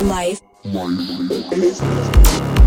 Life. Life.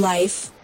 Life.